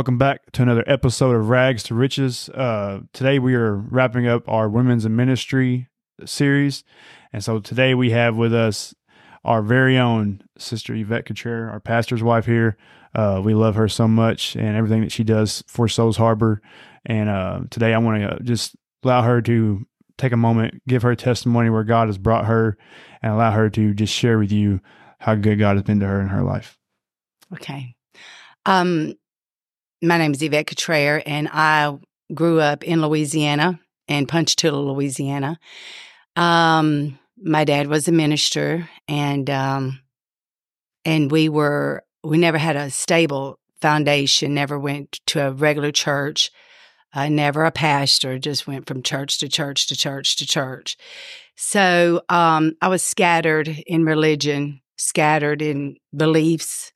Welcome back to another episode of Rags to Riches. Uh, today we are wrapping up our Women's in Ministry series. And so today we have with us our very own Sister Yvette Cutrer, our pastor's wife here. Uh, we love her so much and everything that she does for Souls Harbor. And uh, today I want to just allow her to take a moment, give her testimony where God has brought her, and allow her to just share with you how good God has been to her in her life. Okay. Um, my name is Yvette Cutrer, and I grew up in Louisiana, in Ponchatoula, Louisiana. Um, my dad was a minister, and um, and we were we never had a stable foundation. Never went to a regular church. Uh, never a pastor. Just went from church to church to church to church. So um, I was scattered in religion, scattered in beliefs.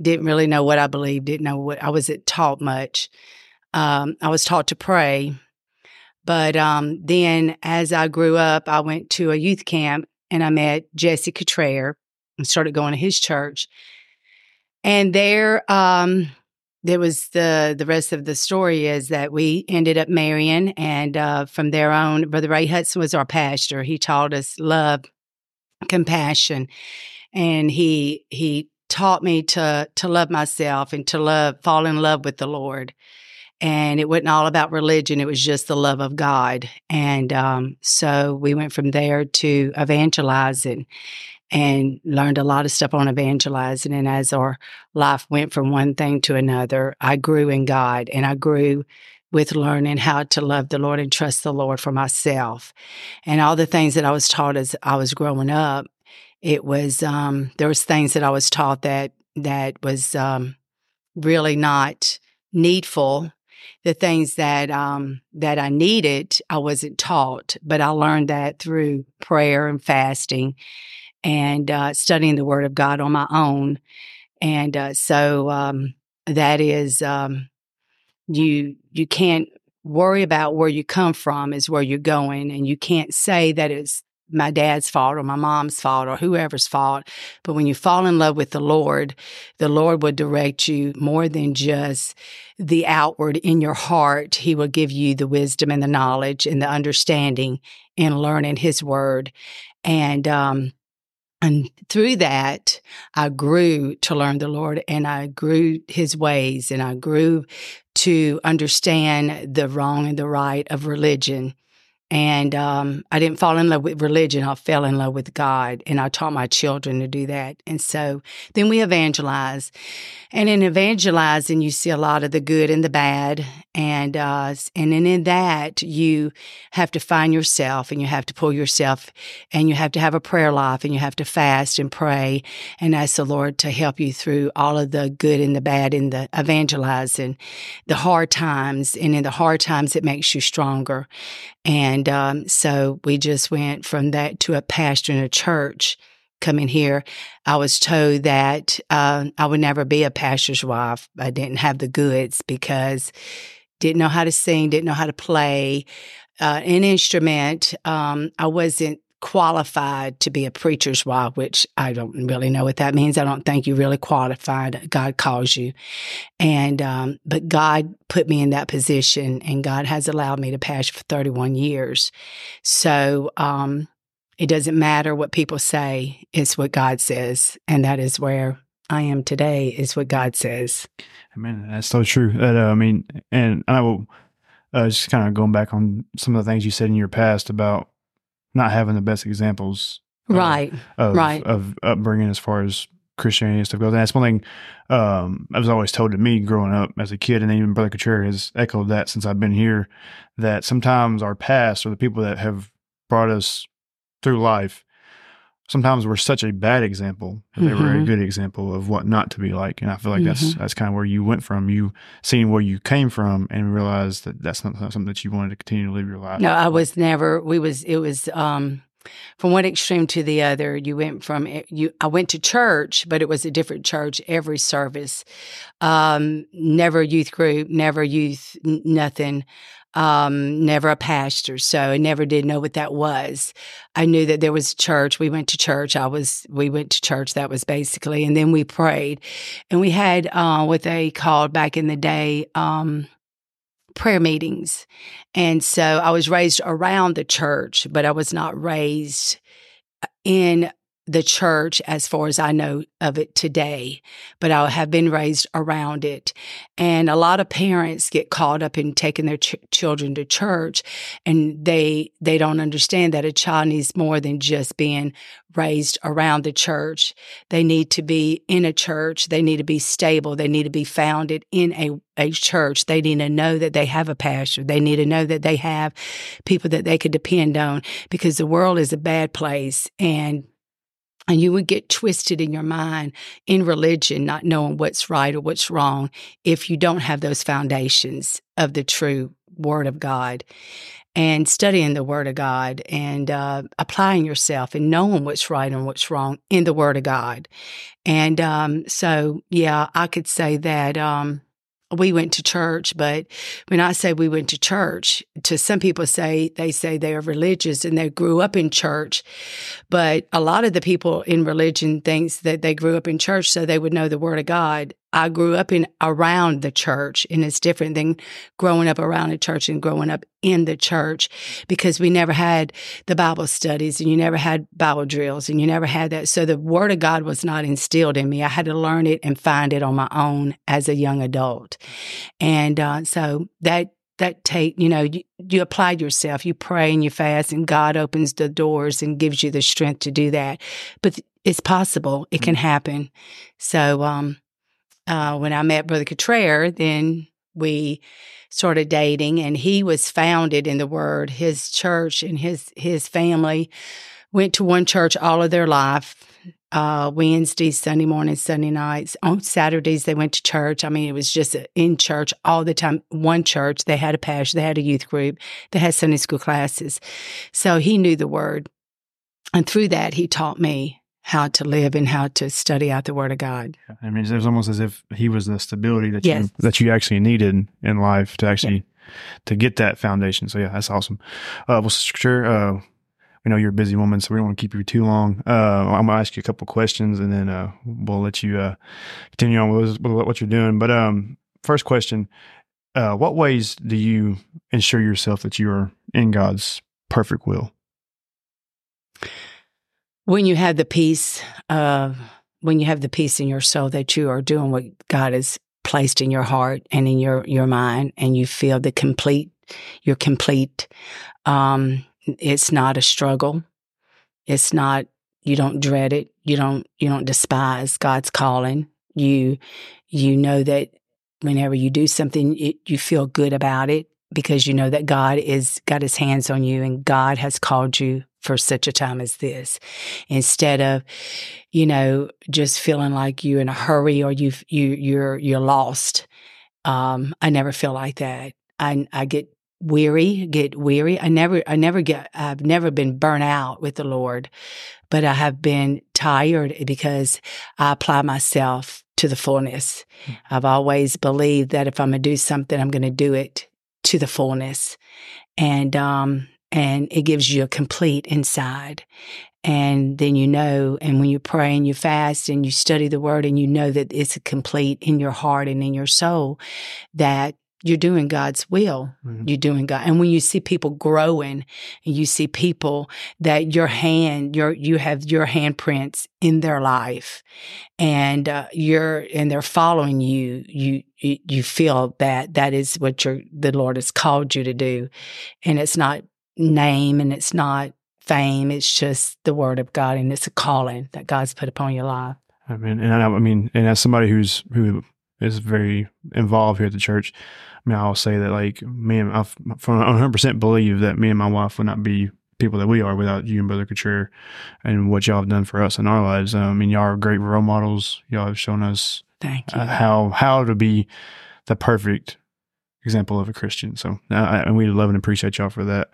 Didn't really know what I believed. Didn't know what I wasn't taught much. Um, I was taught to pray, but um, then as I grew up, I went to a youth camp and I met Jesse Cutrer and started going to his church. And there, um, there was the the rest of the story is that we ended up marrying, and uh, from there on, Brother Ray Hudson was our pastor. He taught us love, compassion, and he he taught me to to love myself and to love fall in love with the Lord. And it wasn't all about religion. It was just the love of god. And um, so we went from there to evangelizing and learned a lot of stuff on evangelizing. And as our life went from one thing to another i grew in god and i grew with learning how to love the lord and trust the lord for myself. And all the things that i was taught as i was growing up it was um, there was things that i was taught that that was um, really not needful the things that um, that I needed, I wasn't taught, but I learned that through prayer and fasting and uh, studying the Word of God on my own. And uh, so um, that is um, you you can't worry about where you come from is where you're going, and you can't say that it's my dad's fault or my mom's fault or whoever's fault. But when you fall in love with the Lord, the Lord will direct you more than just the outward in your heart. He will give you the wisdom and the knowledge and the understanding in learning His Word. And, um, and through that, I grew to learn the Lord and I grew his ways and I grew to understand the wrong and the right of religion and um, I didn't fall in love with religion. I fell in love with God, and I taught my children to do that. And so then we evangelize, and in evangelizing, you see a lot of the good and the bad, and uh, and then in that you have to find yourself, and you have to pull yourself, and you have to have a prayer life, and you have to fast and pray, and ask the Lord to help you through all of the good and the bad in the evangelizing, the hard times, and in the hard times it makes you stronger. And um, so we just went from that to a pastor in a church coming here. I was told that uh, I would never be a pastor's wife. I didn't have the goods because didn't know how to sing, didn't know how to play uh, an instrument. Um, I wasn't qualified to be a preacher's wife, which I don't really know what that means. I don't think you really qualified. God calls you. And, um, but God put me in that position and God has allowed me to pastor for 31 years. So, um, it doesn't matter what people say. It's what God says. And that is where I am today is what God says. Amen. That's so true. That, uh, I mean, and I will, uh, just kind of going back on some of the things you said in your past about not having the best examples, right? Of, right. Of upbringing as far as Christianity and stuff goes. And that's one thing um, I was always told to me growing up as a kid, and even Brother Cutrer has echoed that since I've been here. That sometimes our past or the people that have brought us through life sometimes we're such a bad example that they were a Mhm. good example of what not to be like and i feel like that's Mhm. that's kind of where you went from you seeing where you came from and realized that that's not something that you wanted to continue to live your life No, I was never. We was. It was. Um, from one extreme to the other. You went from you. I went to church, but it was a different church every service. Um, never youth group, never youth, n- nothing. Um, never a pastor, so I never did know what that was. I knew that there was church. We went to church. I was. We went to church. That was basically, and then we prayed, and we had uh, what they called back in the day. Um, prayer meetings. And so I was raised around the church, but I was not raised uh, in the church as far as I know of it today, but I have been raised around it. And a lot of parents get caught up in taking their ch- children to church and they they don't understand that a child needs more than just being raised around the church. They need to be in a church. They need to be stable. They need to be founded in a, a church. They need to know that they have a pastor. They need to know that they have people that they could depend on because the world is a bad place and and you would get twisted in your mind in religion, not knowing what's right or what's wrong if you don't have those foundations of the true Word of God and studying the Word of God and uh, applying yourself and knowing what's right and what's wrong in the Word of God. And um, so, yeah, I could say that. Um, we went to church, but when I say we went to church, to some people say they say they are religious and they grew up in church, but a lot of the people in religion thinks that they grew up in church so they would know the word of God. I grew up in around the church and it's different than growing up around a church and growing up in the church because we never had the Bible studies and you never had Bible drills and you never had that. So the word of God was not instilled in me. I had to learn it and find it on my own as a young adult. And uh, so that that take you know you, you apply yourself you pray and you fast and god opens the doors and gives you the strength to do that but it's possible it can happen so um uh, when I met Brother Cutrer, then we started dating, and he was founded in the Word. His church and his his family went to one church all of their life. Uh, Wednesdays, Sunday mornings, Sunday nights. On Saturdays, they went to church. I mean, it was just in church all the time. One church. They had a pastor. They had a youth group. They had Sunday school classes. So he knew the Word, and through that, he taught me how to live and how to study out the Word of God. I mean, it was almost as if he was the stability that Yes. you that you actually needed in life to actually to get that foundation. So yeah, that's awesome. Uh, well, sure. Uh, we know you're a busy woman, so we don't want to keep you too long. Uh, I'm gonna ask you a couple questions, and then uh, we'll let you uh, continue on with, with what you're doing. But um, first question: uh, What ways do you ensure yourself that you are in God's perfect will? When you have the peace of when you have the peace in your soul that you are doing what God has placed in your heart and in your your mind and you feel the complete you're complete um it's not a struggle. It's not you don't dread it. You don't you don't despise God's calling. You you know that whenever you do something it, you feel good about it because you know that God is got his hands on you and God has called you for such a time as this. Instead of you know just feeling like you're in a hurry or you you you're you're lost um i never feel like that. I i get weary get weary. I never i never get i've never been burnt out with the lord but i have been tired because i apply myself to the fullness. I've always believed that if i'm going to do something i'm going to do it to the fullness and um and it gives you a complete inside. And then you know, and when you pray and you fast and you study the word and you know that it's complete in your heart and in your soul, that you're doing God's will. Mhm. You're doing God. And when you see people growing and you see people that your hand, your, you have your handprints in their life and uh, you're, and they're following you, you, you, you feel that that is what your, the Lord has called you to do. And it's not name and it's not fame. It's just the word of God and it's a calling that God's put upon your life. I mean, and I, I mean, and as somebody who's who is very involved here at the church, I mean, I'll say that like me and I, from 100 percent believe that me and my wife would not be people that we are without you and Brother Cutrer and what y'all have done for us in our lives. Uh, I mean, y'all are great role models. Y'all have shown us Thank you. uh, how how to be the perfect example of a Christian. So, uh, I, and we love and appreciate y'all for that.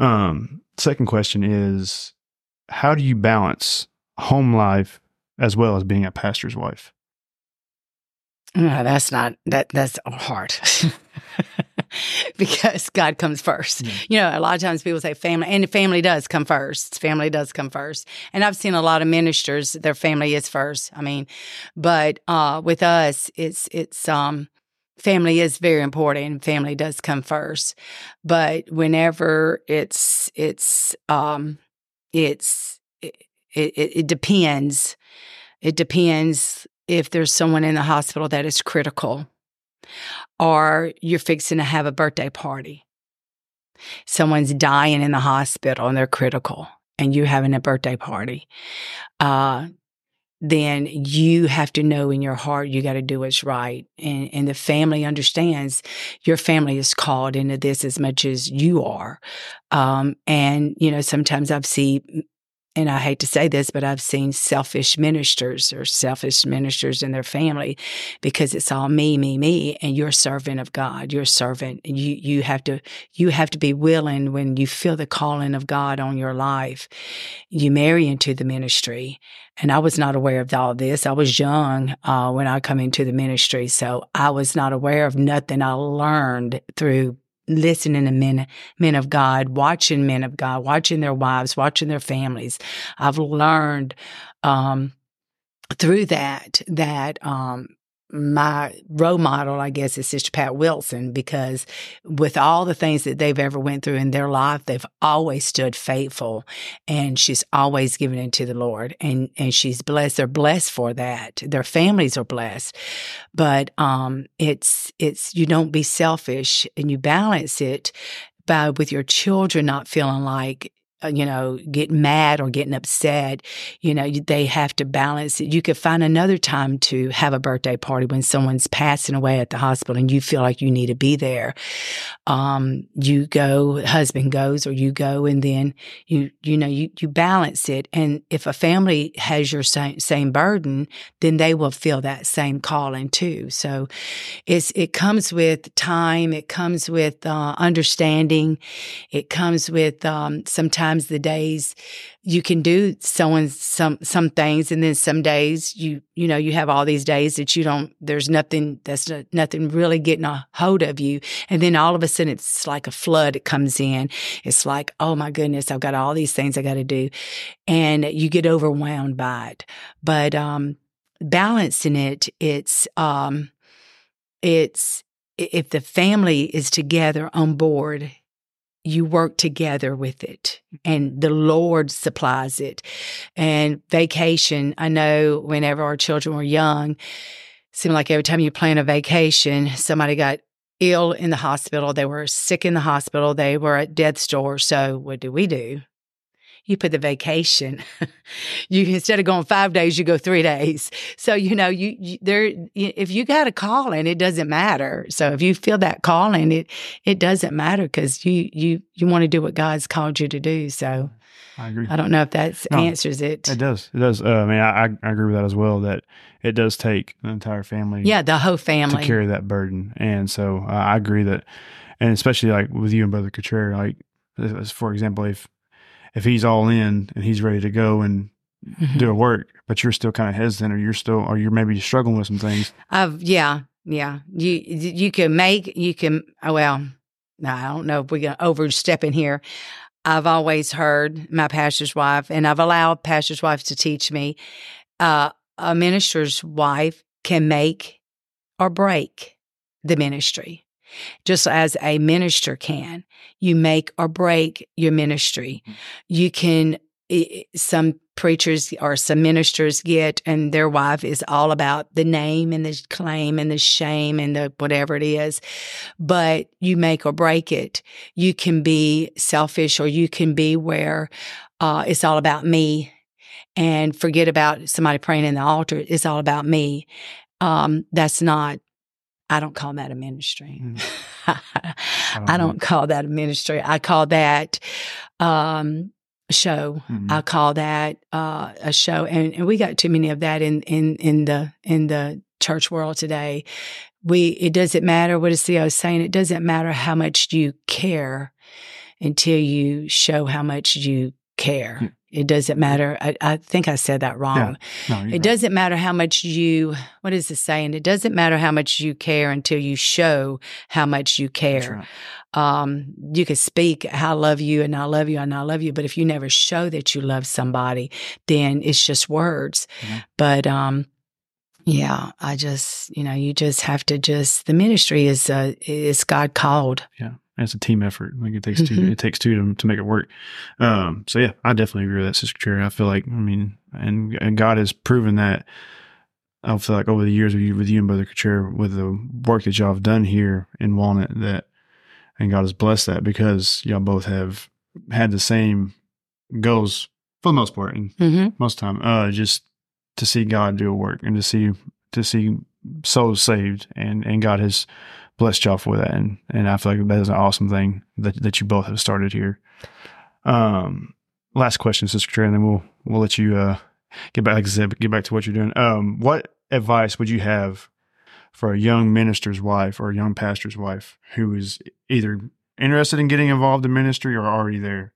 Um, second question is, how do you balance home life as well as being a pastor's wife? No, that's not that. That's hard because God comes first. Yeah. You know, a lot of times people say family, and family does come first. Family does come first, and I've seen a lot of ministers; their family is first. I mean, but uh, with us, it's it's um, family is very important. Family does come first, but whenever it's it's um, it's it, it, it depends. It depends if there's someone in the hospital that is critical or you're fixing to have a birthday party. Someone's dying in the hospital and they're critical and you're having a birthday party. Uh, then you have to know in your heart you got to do what's right. And, and the family understands your family is called into this as much as you are. Um, and, you know, sometimes I've seen and I hate to say this, but I've seen selfish ministers or selfish ministers in their family because it's all me, me, me, and you're a servant of God. You're a servant. And you you have to you have to be willing when you feel the calling of God on your life. You marry into the ministry. And I was not aware of all this. I was young uh, when I come into the ministry, so I was not aware of nothing. I learned through listening to men, men of God, watching men of God, watching their wives, watching their families. I've learned, um, through that, that, um, my role model, I guess, is Sister Pat Wilson because with all the things that they've ever went through in their life, they've always stood faithful and she's always given it to the Lord and, and she's blessed. They're blessed for that. Their families are blessed. But, um, it's, it's, you don't be selfish and you balance it by with your children not feeling like you know, getting mad or getting upset, you know, they have to balance it. You could find another time to have a birthday party when someone's passing away at the hospital and you feel like you need to be there. Um, you go, husband goes, or you go, and then you, you know, you, you balance it. And if a family has your same, same burden, then they will feel that same calling too. So it's, it comes with time. It comes with, uh, understanding. It comes with, um, sometimes sometimes the days you can do someone some some things and then some days you you know you have all these days that you don't there's nothing that's nothing really getting a hold of you. And then all of a sudden it's like a flood it comes in. It's like oh my goodness i've got all these things i got to do. And you get overwhelmed by it. But um balancing it it's um it's if the family is together on board you work together with it mm-hmm. and the Lord supplies it. And vacation, I know whenever our children were young, seemed like every time you plan a vacation, somebody got ill in the hospital. They were sick in the hospital. They were at death's door. So what do we do? You put the vacation. you instead of going five days, you go three days. So you know, you, you there. If you got a calling, it doesn't matter. So if you feel that calling, it it doesn't matter because you you you want to do what God's called you to do. So. I agree. I don't know if that no, answers it. It does. It does. Uh, I mean, I, I agree with that as well. That it does take the entire family. Yeah, the whole family to carry that burden. And so uh, I agree that, and especially like with you and Brother Cutrer, like for example, if if he's all in and he's ready to go and mm-hmm. do a work, but you're still kind of hesitant, or you're still, or you're maybe struggling with some things. I've yeah, yeah. You you can make you can. Oh, well, no, I don't know if we're gonna overstep in here. I've always heard my pastor's wife, and I've allowed pastor's wives to teach me. Uh, a minister's wife can make or break the ministry just as a minister can. You make or break your ministry. Mm-hmm. You can, some preachers or some ministers get, and their wife is all about the name and the claim and the shame and the whatever it is. But you make or break it. You can be selfish or you can be where uh, it's all about me and forget about somebody praying in the altar. It's all about me. Um, that's not I don't call that a ministry. Mm. I, don't call that a ministry. I call that um, show. Mm-hmm. I call that uh, a show, and, and we got too many of that in in in the in the church world today. We it doesn't matter what is CEO is saying. It doesn't matter how much you care until you show how much you care. Yeah. It doesn't matter. I, I think I said that wrong. No, It right. doesn't matter how much you, what is the saying? It doesn't matter how much you care until you show how much you care. right. Um, you could speak, I love you and I love you and I love you. But if you never show that you love somebody, then it's just words. But, um, yeah, I just, you know, you just have to just, the ministry is, uh, is God called. Yeah, it's a team effort. Like it takes two. Mhm. It takes two to, to make it work. Um, so yeah, I definitely agree with that, Sister Cherry. I feel like, I mean, and and God has proven that. I feel like over the years with you, with you and Brother Cutrer, with the work that y'all have done here in Walnut, that and God has blessed that because y'all both have had the same goals for the most part, and Mm-hmm. most time, uh, just to see God do a work and to see to see souls saved, and and God has blessed y'all for that, and and I feel like that is an awesome thing that that you both have started here. Um, last question, Sister Trey, and then we'll we'll let you uh get back, like I said, get back to what you're doing. Um, what advice would you have for a young minister's wife or a young pastor's wife who is either interested in getting involved in ministry or already there?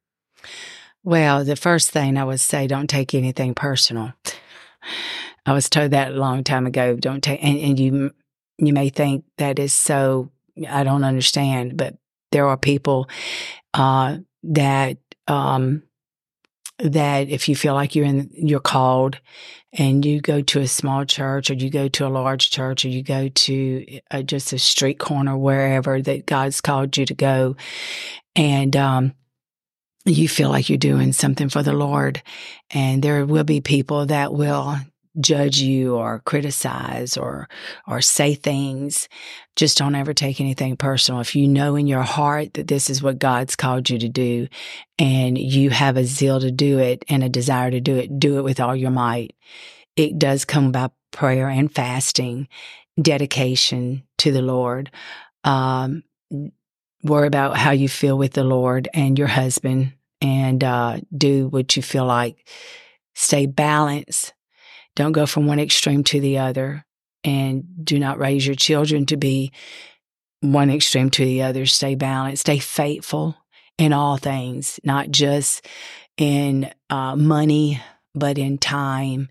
Well, the first thing I would say, don't take anything personal. I was told that a long time ago. Don't take, and, and you you may think that is so. I don't understand, but there are people uh, that um, that if you feel like you're in, you're called, and you go to a small church, or you go to a large church, or you go to uh, just a street corner, wherever that God's called you to go, and um, you feel like you're doing something for the Lord. And there will be people that will judge you or criticize or or say things. Just don't ever take anything personal. If you know in your heart that this is what God's called you to do and you have a zeal to do it and a desire to do it, do it with all your might. It does come by prayer and fasting, dedication to the Lord. Um, worry about how you feel with the Lord and your husband and uh, do what you feel like. Stay balanced. Don't go from one extreme to the other. And do not raise your children to be one extreme to the other. Stay balanced. Stay faithful in all things, not just in uh, money, but in time,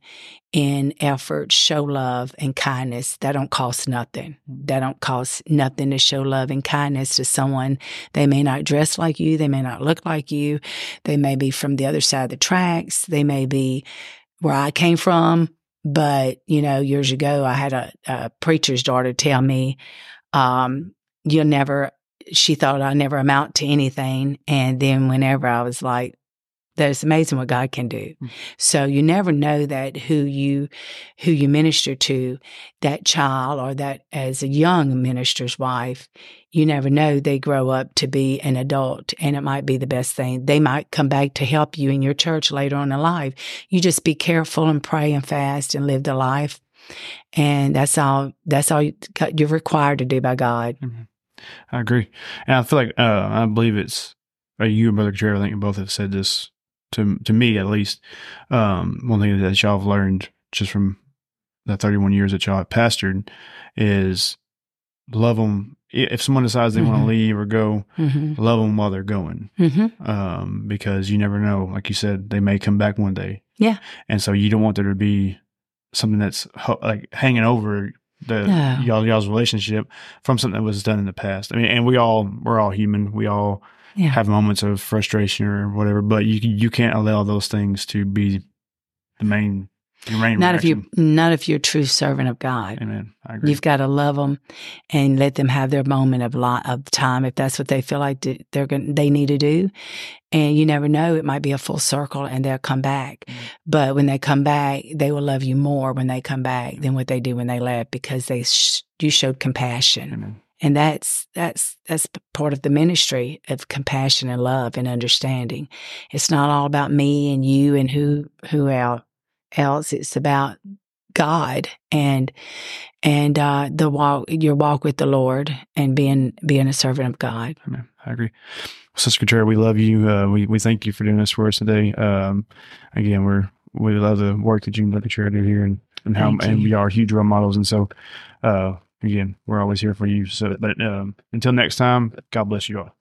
in effort. Show love and kindness. That don't cost nothing. That don't cost nothing to show love and kindness to someone. They may not dress like you. They may not look like you. They may be from the other side of the tracks. They may be where I came from. But, you know, years ago, I had a, a preacher's daughter tell me, um, you'll never, she thought I never amount to anything. And then whenever I was like, that's amazing what God can do. Mm. So you never know that who you who you minister to, that child or that as a young minister's wife, you never know they grow up to be an adult and it might be the best thing. They might come back to help you in your church later on in life. You just be careful and pray and fast and live the life. And that's all that's all you- you're required to do by God. I agree, and I feel like uh, I believe it's uh, you and Brother Jared. I think you both have said this to to me at least. Um, one thing that y'all have learned just from the 31 years that y'all have pastored is love them. If someone decides they want Mhm. to leave or go, hmm love them while they're going, hmm um, because you never know. Like you said, they may come back one day. Yeah. and so you don't want there to be something that's ho- like hanging over the No. y'all y'all's relationship from something that was done in the past. I mean, and we all we're all human. We all Yeah. have moments of frustration or whatever, but you you can't allow those things to be the main your main. Not if you reaction. not if you're a true servant of God. Amen. I agree. You've got to love them and let them have their moment of li- of time if that's what they feel like th- they're going they need to do. And you never know; it might be a full circle, and they'll come back. Mhm. But when they come back, they will love you more when they come back than what they do when they left because they sh- you showed compassion, Amen. And that's that's that's part of the ministry of compassion and love and understanding. It's not all about me and you and who who else. It's about God and and uh, the walk your walk with the Lord and being being a servant of God. Amen. I agree. Sister Cutrer, we love you. Uh, we we thank you for doing this for us today. Um, again, we're we love the work that you and Brother Cutrer do here, and and how and we are huge role models. And so, uh, again, we're always here for you. So, but um, until next time, God bless you all.